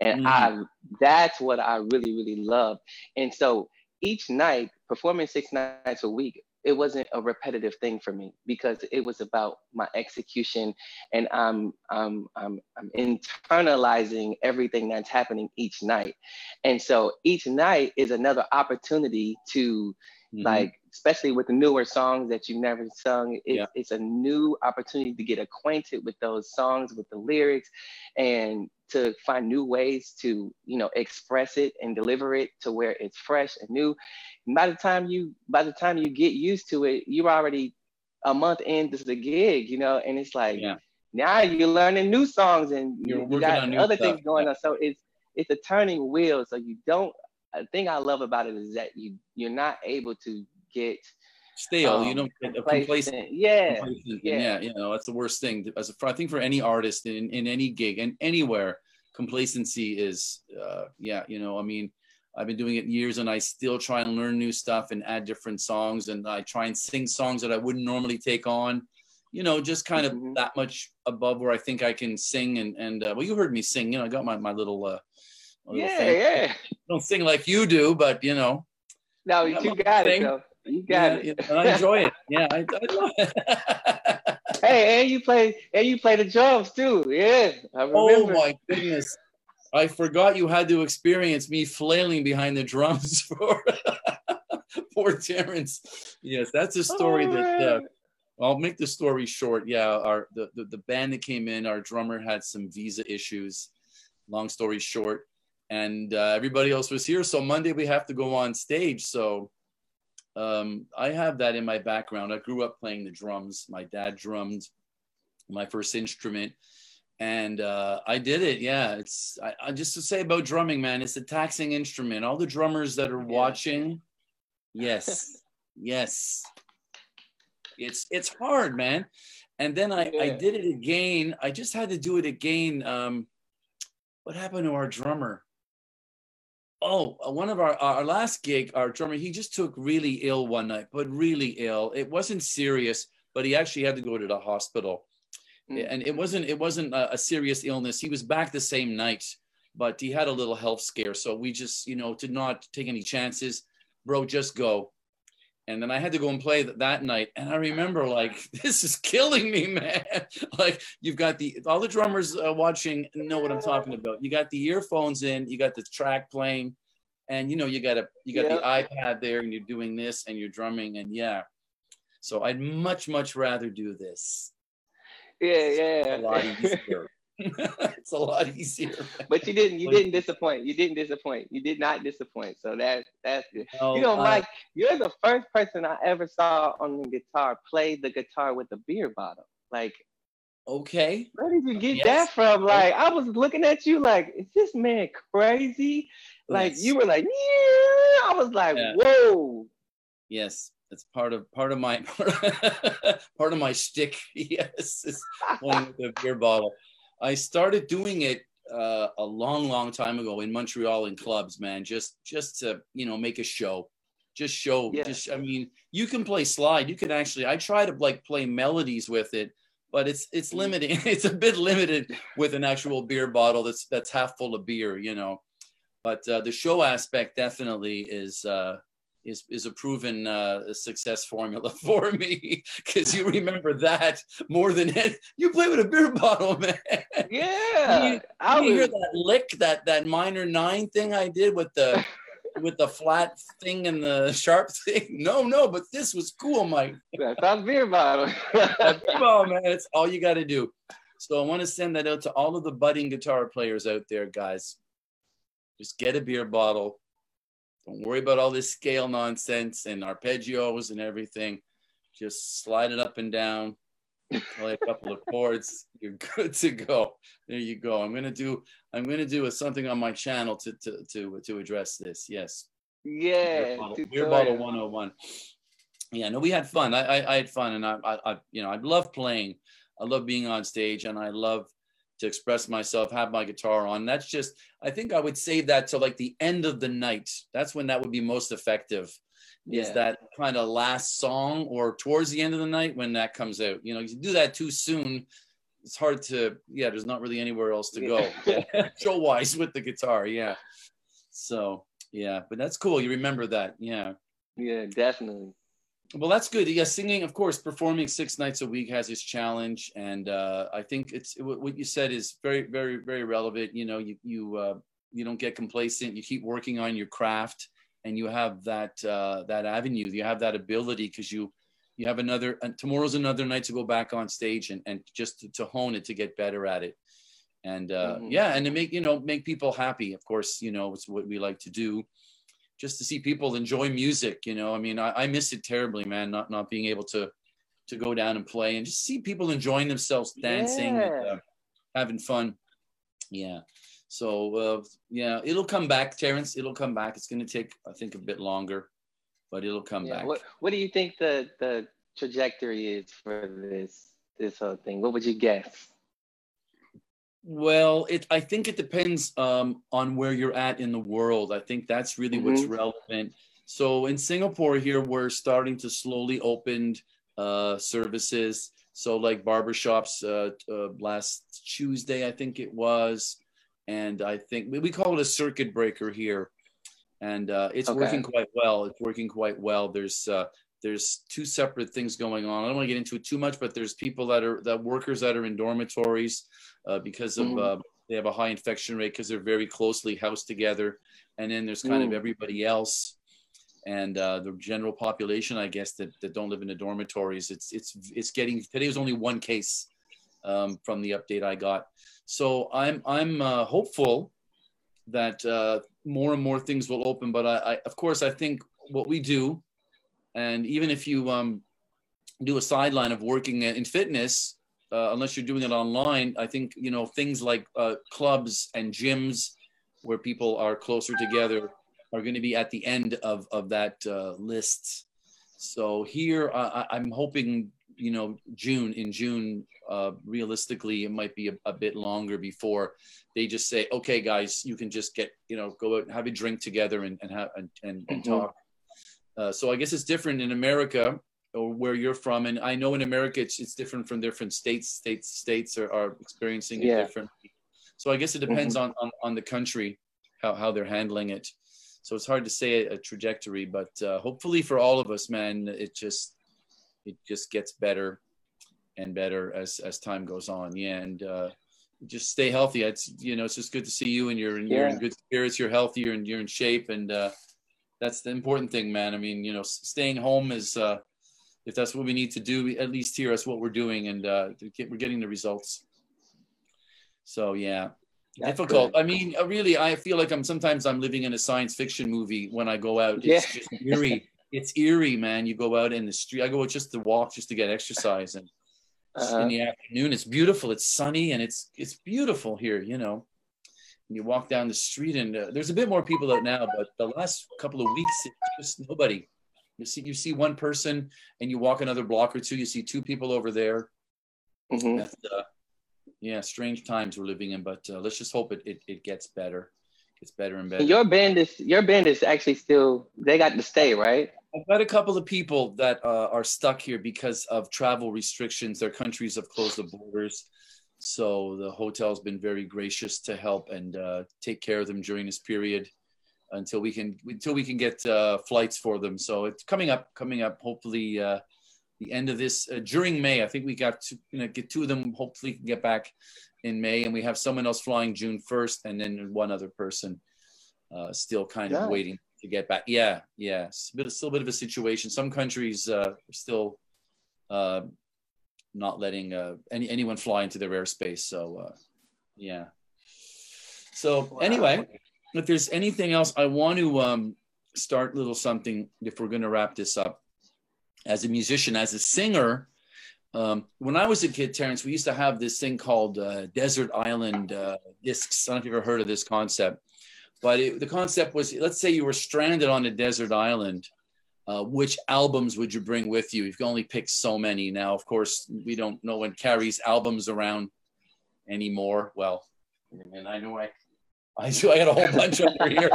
And Mhm. I that's what I really really love. And so each night, performing six nights a week, it wasn't a repetitive thing for me because it was about my execution and I'm I'm I'm I'm internalizing everything that's happening each night. And so each night is another opportunity to Mhm. like especially with the newer songs that you've never sung it's, Yeah. it's a new opportunity to get acquainted with those songs with the lyrics and to find new ways to you know express it and deliver it to where it's fresh and new and by the time you by the time you get used to it you're already a month into the gig you know and it's like Yeah. now you're learning new songs and You're you, got on other stuff, things going yeah. on so it's it's a turning wheel so you don't the thing i love about it is that you you're not able to get Stale, you um, don't get complacent. complacent yeah complacent, yeah. yeah, you know, that's the worst thing. As a, I think for any artist in, in any gig and anywhere, complacency is, uh, yeah, you know, I mean, I've been doing it years and I still try and learn new stuff and add different songs and I try and sing songs that I wouldn't normally take on, you know, just kind of Mhm. that much above where I think I can sing and, and, uh, well, you heard me sing, you know, I got my, my little, uh, my little yeah yeah I don't sing like you do, but you know, no Yeah, you got thing. it though you got yeah, it I enjoy it. Yeah, I, I love it. hey and you play and you play the drums too yeah i remember. Oh my goodness. I forgot you had to experience me flailing behind the drums for poor Terrence. Yes, that's a story Oh, that uh. I'll make the story short. Yeah, our the, the the band that came in, our drummer had some visa issues. Long story short, and uh, everybody else was here. So Monday we have to go on stage. So um, I have that in my background. I grew up playing the drums. My dad drummed my first instrument, and uh, I did it. Yeah, it's I, I just to say about drumming, man. It's a taxing instrument. All the drummers that are Yeah. watching, yes, yes, it's it's hard, man. And then I, I did it again. I just had to do it again. Um, what happened to our drummer? Oh, uh, one of our our last gig, our drummer, he just took really ill one night, but really ill. It wasn't serious, but he actually had to go to the hospital, Mm. and it wasn't it wasn't a, a serious illness. He was back the same night, but he had a little health scare. So we just you know did not take any chances, bro. Just go. And then I had to go and play th- that night, and I remember like this is killing me, man. like you've got the all the drummers uh, watching know what I'm talking about. You got the earphones in, you got the track playing, and you know you got a you got the iPad there, and you're doing this and you're drumming, and yeah. So I'd much much rather do this. Yeah, yeah. it's a lot easier. but you didn't. You didn't disappoint. You didn't disappoint. You did not disappoint. So that that's good. No, You know, uh, Mike, you're the first person I ever saw on the guitar play the guitar with a beer bottle. Like, okay. where did you get Yes. that from? Like, I was looking at you like, is this man crazy? Like, Yes. you were like, yeah. I was like, Yeah. whoa. Yes, that's part of part of my part of my shtick. Yes, is playing with a beer bottle. I started doing it uh, a long, long time ago in Montreal in clubs, man. Just just to you know make a show, just show. Yeah. Just I mean, you can play slide. You can actually. I try to like play melodies with it, but it's it's Mm. limiting. It's a bit limited with an actual beer bottle that's that's half full of beer, you know. But uh, the show aspect definitely is. Uh, is is a proven uh, success formula for me because you remember that more than it. You play with a beer bottle, man. Yeah. You- I you hear that lick, that that minor nine thing I did with the with the flat thing and the sharp thing? No, no, but this was cool, Mike. that's our beer bottle. Beer bottle, man, it's all you got to do. So I want to send that out to all of the budding guitar players out there, guys. Just get a beer bottle. Don't worry about all this scale nonsense and arpeggios and everything. Just slide it up and down, play a couple of chords. You're good to go. There you go. I'm gonna do. I'm gonna do a, something on my channel to to to to address this. Yes. yeah. Beer bottle, beer tutorial. bottle 101. Yeah, no, we had fun. I, I, I had fun, and I, I, I, you know, I love playing. I love being on stage, and I love to express myself, have my guitar on. That's just, I think I would save that to like the end of the night. That's when that would be most effective. Is that kind of last song or towards the end of the night when that comes out? You know, you do that too soon. It's hard to, yeah, there's not really anywhere else to go Yeah. show wise with the guitar. Yeah. So, yeah, but that's cool. You remember that. Yeah. Yeah, definitely. Well, that's good. Yeah, singing, of course, performing six nights a week has its challenge, and uh, I think it's what you said is very, very, very relevant. You know, you you uh, you don't get complacent. You keep working on your craft, and you have that uh, that avenue. You have that ability because you you have another. And tomorrow's another night to go back on stage and and just to, to hone it to get better at it. And uh, Mhm. yeah, and to make you know make people happy. Of course, you know it's what we like to do just to see people enjoy music you know? I mean I, I miss it terribly man not not being able to to go down and play and just see people enjoying themselves dancing and, uh, having fun. Yeah. So uh, yeah it'll come back terrence. It'll come back. It's going to take i think a bit longer but it'll come Yeah. back. What What do you think the the trajectory is for this this whole thing? What would you guess? Well, it I think it depends um, on where you're at in the world. I think that's really what's Mhm. relevant. So in Singapore here, we're starting to slowly open uh, services. So like barbershops uh, uh, last Tuesday, I think it was, and I think we we call it a circuit breaker here, and uh, it's Okay. working quite well. It's working quite well. There's uh, there's two separate things going on. I don't want to get into it too much, but there's people that are that workers that are in dormitories uh, because of Mhm. uh, they have a high infection rate because they're very closely housed together, and then there's kind of Mm. everybody else. and uh, the general population, I guess, that, that don't live in the dormitories, it's it's it's getting today was only one case um, from the update I got. So I'm I'm uh, hopeful that uh, more and more things will open. But I, I, of course, I think what we do, and even if you um, do a sideline of working in fitness, uh, unless you're doing it online, I think you know things like uh, clubs and gyms where people are closer together are going to be at the end of of that uh, list. So here, I, I'm hoping you know June in June. Uh, realistically, it might be a, a, bit longer before they just say, "Okay, guys, you can just get you know go out and have a drink together and and have and, and, and mm-hmm. talk." Uh, so I guess it's different in America or where you're from, and I know in America it's it's different from different states. States states are, are experiencing it yeah. differently. So I guess it depends mm-hmm. on, on on the country how how they're handling it. So it's hard to say a, trajectory, but uh, hopefully for all of us, man, it just it just gets better and better as as time goes on. Yeah, and uh, just stay healthy. It's you know it's just good to see you and you're yeah. you're in good spirits. You're healthy. You're in, you're in shape, and uh, that's the important thing, man. I mean, you know, staying home is uh, if that's what we need to do. At least here, that's what we're doing, and uh, we're getting the results. So yeah, that's difficult. Good. I mean, uh, really, I feel like I'm sometimes I'm living in a science fiction movie when I go out. It's yeah. just eerie. it's eerie, man. You go out in the street. I go just to walk, just to get exercise, and uh-huh. in the afternoon, it's beautiful. It's sunny, and it's it's beautiful here. You know, and you walk down the street, and uh, there's a bit more people out now, but the last couple of weeks, it's just nobody. You see, you see one person, and you walk another block or two, you see two people over there. Mm-hmm. uh, yeah, strange times we're living in, but uh, let's just hope it, it, it gets better. Gets better and better. Your band is your band is actually still they got to stay, right? I've got a couple of people that uh, are stuck here because of travel restrictions. Their countries have closed the borders, so the hotel's been very gracious to help and uh, take care of them during this period until we can until we can get uh, flights for them. So it's coming up, coming up. Hopefully, uh, the end of this uh, during May. I think we got to you know, get two of them. Hopefully, can get back in May, and we have someone else flying June first, and then one other person uh, still kind of waiting to get back. Yeah, yeah, it's a bit, still a bit of a situation. Some countries uh, are still uh, not letting uh, any anyone fly into their airspace. So, uh, yeah. So wow. anyway, if there's anything else, I want to um, start little something if we're going to wrap this up as a musician, as a singer, um, when I was a kid, Terrence, we used to have this thing called uh, Desert Island uh, discs. I don't know if you've ever heard of this concept, but it, the concept was let's say you were stranded on a desert island. Uh, which albums would you bring with you? You can only pick so many. Now, of course, we don't know when carries albums around anymore. Well, and I know I, I do. I got a whole bunch over here.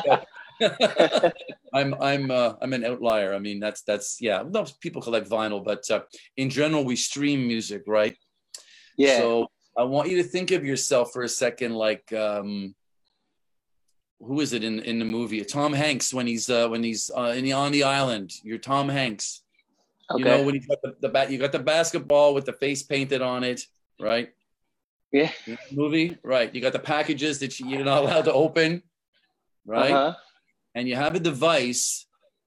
I'm I'm uh, I'm an outlier. I mean, that's that's yeah. Most people collect vinyl, but uh, in general, we stream music, right? Yeah. So I want you to think of yourself for a second, like um, who is it in in the movie? Tom Hanks when he's uh, when he's uh, in the, on the island. You're Tom Hanks. Okay. You know when you got the, the bat, you got the basketball with the face painted on it, right? Yeah. Movie, right? You got the packages that you're not allowed to open, right? Uh-huh and you have a device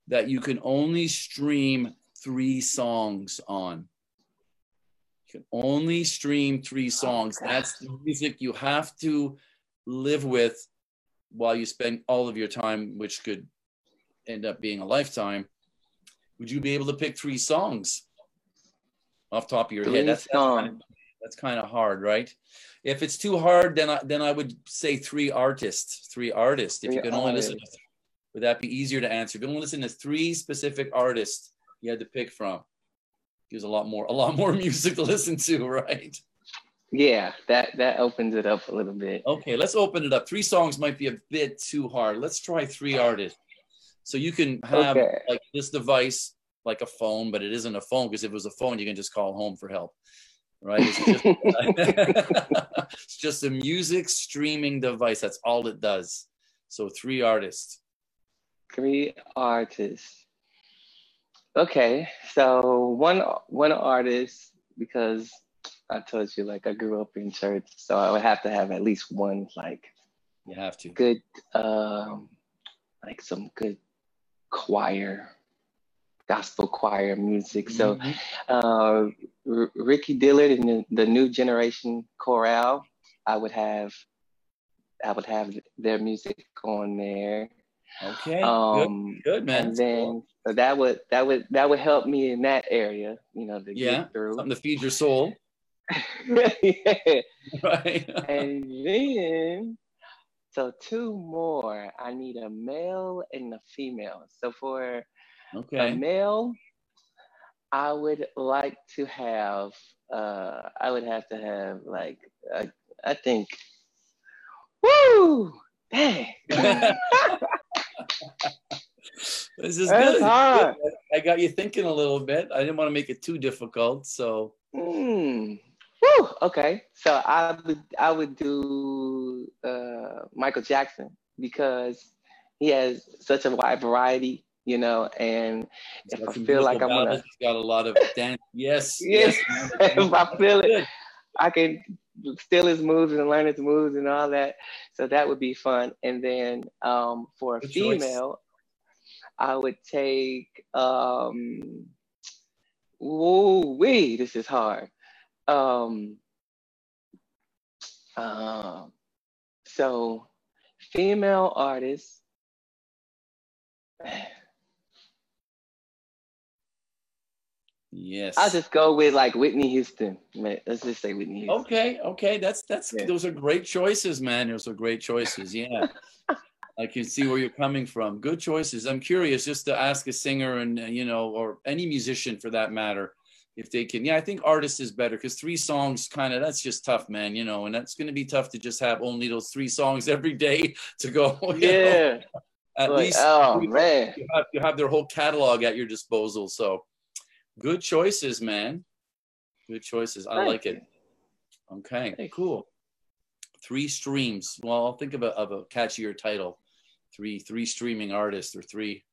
that you can only stream three songs on. You can only stream three songs. Oh, That's the music you have to live with while you spend all of your time, which could end up being a lifetime. Would you be able to pick three songs off top of your three head? That's, that's kind of, that's kind of hard, right? If it's too hard, then I, then I would say three artists. Three artists. If three you can only listen to would that be easier to answer? If you to listen to three specific artists you had to pick from, gives a lot more a lot more music to listen to, right? Yeah, that that opens it up a little bit. Okay, let's open it up. Three songs might be a bit too hard. Let's try three artists. So you can have okay. like this device like a phone, but it isn't a phone because if it was a phone, you can just call home for help. Right? It's just, it's just a music streaming device. That's all it does. So three artists. Three artists. Okay, so one one artist because I told you like I grew up in church, so I would have to have at least one like you have to good um like some good choir gospel choir music. So Mhm. uh, R- Ricky Dillard and the, the New Generation Chorale, I would have, I would have their music on there. Okay. Um, good. Good, man. and then so that would that would that would help me in that area, you know, to Yeah, get through. Something to feed your soul. Yeah. Right. And then, so two more. I need a male and a female. So for a male, I would like to have. Uh, I would have to have like I think. Woo! Dang. this is That's good. hard. I got you thinking a little bit. I didn't want to make it too difficult. So Mm. Woo, okay. So I would I would do uh, Michael Jackson because he has such a wide variety, you know, and he's If I feel like I'm gonna- He's got a lot of dance. Yes. Yes. man. if I feel it, I can steal his moves and learn his moves and all that. So that would be fun. And then um, for a Good choice. female, I would take um whoa wee, this is hard. Um um so female artists Yes. I'll just go with like Whitney Houston. Man, Let's just say Whitney Houston. Okay, okay, that's that's Yeah. those are great choices, man. Those are great choices. Yeah, I can see where you're coming from. Good choices. I'm curious just to ask a singer and uh, you know, or any musician for that matter, if they can. Yeah, I think artist is better because three songs kind of that's just tough, man. You know, and that's going to be tough to just have only those three songs every day to go. you know. Yeah. at Like, least oh three- man. you have, you have their whole catalog at your disposal. So good choices, man. Good choices. I Thank like you. it. Okay, cool. Three streams. Well, I'll think of a, of a catchier title. Three three streaming artists or three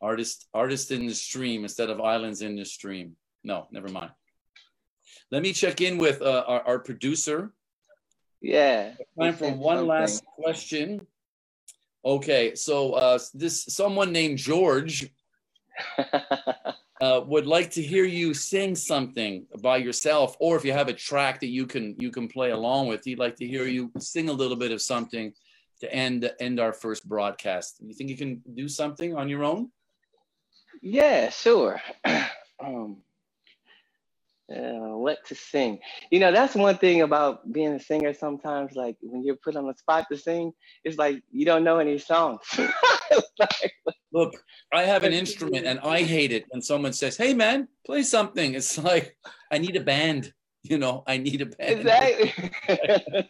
artist artists in the stream instead of islands in the stream. No, never mind. Let me check in with uh, our, our producer. Yeah. Time for one something. last question. Okay, so uh, this someone named George uh, would like to hear you sing something by yourself, or if you have a track that you can you can play along with, he'd like to hear you sing a little bit of something to end end our first broadcast. You think you can do something on your own? yeah, sure. um, uh, what to sing? You know, that's one thing about being a singer. Sometimes, like when you're put on the spot to sing, it's like you don't know any songs. Like, Look, I have an instrument and I hate it when someone says, "Hey, man, play something." It's like I need a band. You know, I need a band. exactly.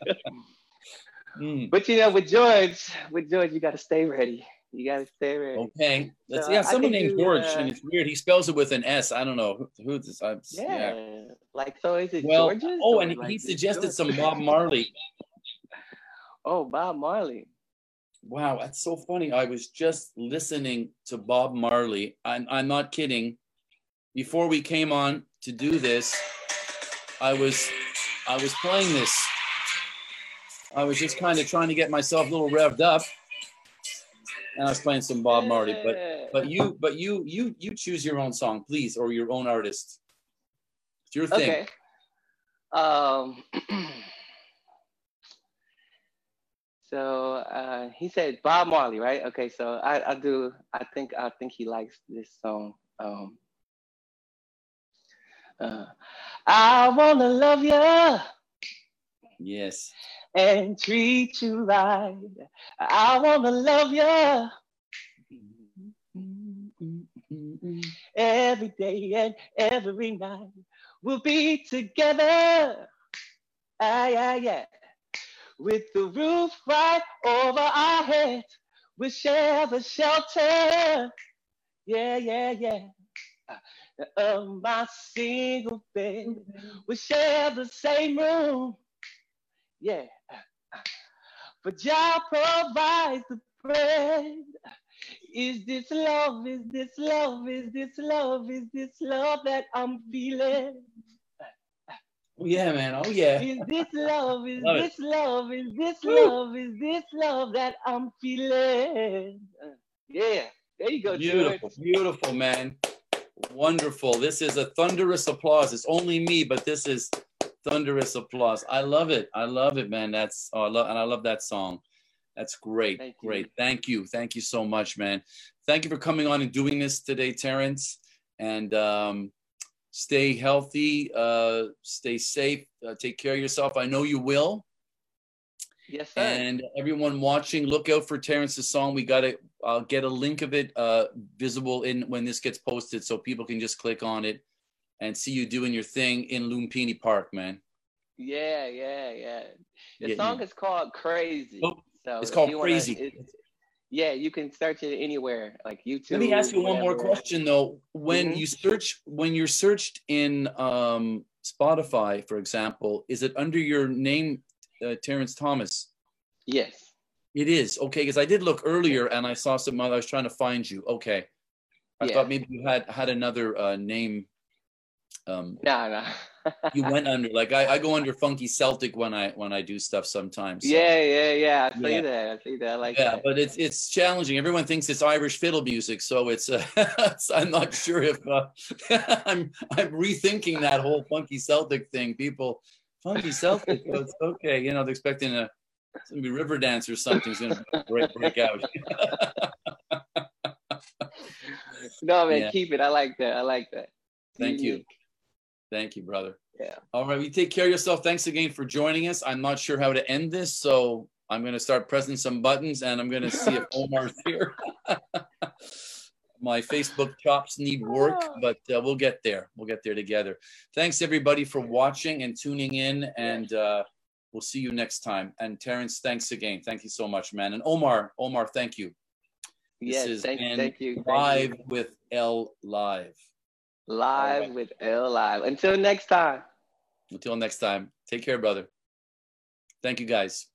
Mm, but you know, with George, with George, you got to stay ready. You got to stay ready. okay, Let's, So yeah, someone named do, George, uh, and it's weird. He spells it with an S. I don't know who, who this. I'm, Yeah. Like so, is it Well, George's? oh, and like he suggested some Bob Marley. Oh, Bob Marley. Wow, that's so funny. I was just listening to Bob Marley. I'm, I'm not kidding. Before we came on to do this, I was I was playing this. I was just kind of trying to get myself a little revved up, and I was playing some Bob Marley. But but you but you you you choose your own song, please, or your own artist. It's your thing. Okay. Um. so uh, he said Bob Marley, right? Okay, so I, I do. I think I think he likes this song. Um. Uh, I wanna love you Yes. And treat you right. I wanna love you every day and every night. We'll be together. Ah, yeah, yeah. With the roof right over our heads, we'll share the shelter. Yeah, yeah, yeah. Of my single bed, we share the same room. Yeah. But Jah provides the bread. Is this love? Is this love? Is this love? Is this love that I'm feeling? Oh yeah, man. Oh yeah. Is this love? Is Love it. this love? Is this Woo. love? Is this love that I'm feeling? Yeah, there you go, Beautiful, George. beautiful, man. Wonderful. This is a thunderous applause. It's only me, but this is thunderous applause. I love it. I love it, man. That's oh, I love and I love that song. That's great. Thank great. Thank you. Thank you so much, man. Thank you for coming on and doing this today, Terrence. And um, stay healthy, uh, stay safe, uh, take care of yourself. I know you will. Yes, sir. And everyone watching, look out for Terrence's song. We got to uh, get a link of it uh, visible in when this gets posted, so people can just click on it and see you doing your thing in Lumpini Park, man. yeah, yeah, yeah. The Yeah, song yeah. is called Crazy. Oh, so it's called wanna- Crazy. it- yeah, you can search it anywhere, like YouTube. Let me ask you one more question though. When Mhm. you search, when you're searched in um, Spotify, for example, is it under your name, uh, Terrence Thomas? Yes. It is okay because I did look earlier and I saw some. I was trying to find you. Okay, I Yeah. thought maybe you had had another uh, name. Um, No, no. you went under like I, I go under Funky Celtic when I when I do stuff sometimes. so- Yeah, yeah, yeah. I see Yeah. that. I see that. I like yeah, that. but it's it's challenging. Everyone thinks it's Irish fiddle music, so it's. Uh, I'm not sure if uh, I'm I'm rethinking that whole funky Celtic thing. People, funky Celtic, well, it's okay. You know, they're expecting a it's gonna be river dance or something's gonna break break out. no, man, Yeah. keep it. I like that. I like that. Thank you. Thank you, brother. Yeah. All right, you take care of yourself. Thanks again for joining us. I'm not sure how to end this, so I'm going to start pressing some buttons, and I'm going to see if Omar's here. My Facebook chops need work, but uh, we'll get there. We'll get there together. Thanks everybody for watching and tuning in, and uh, we'll see you next time. And Terrence, thanks again. Thank you so much, man. And Omar, Omar, thank you. This Yes, has thank, thank you. Live with L Live. Live Alright. with L Live. Until next time. Until next time, take care, brother. Thank you, guys.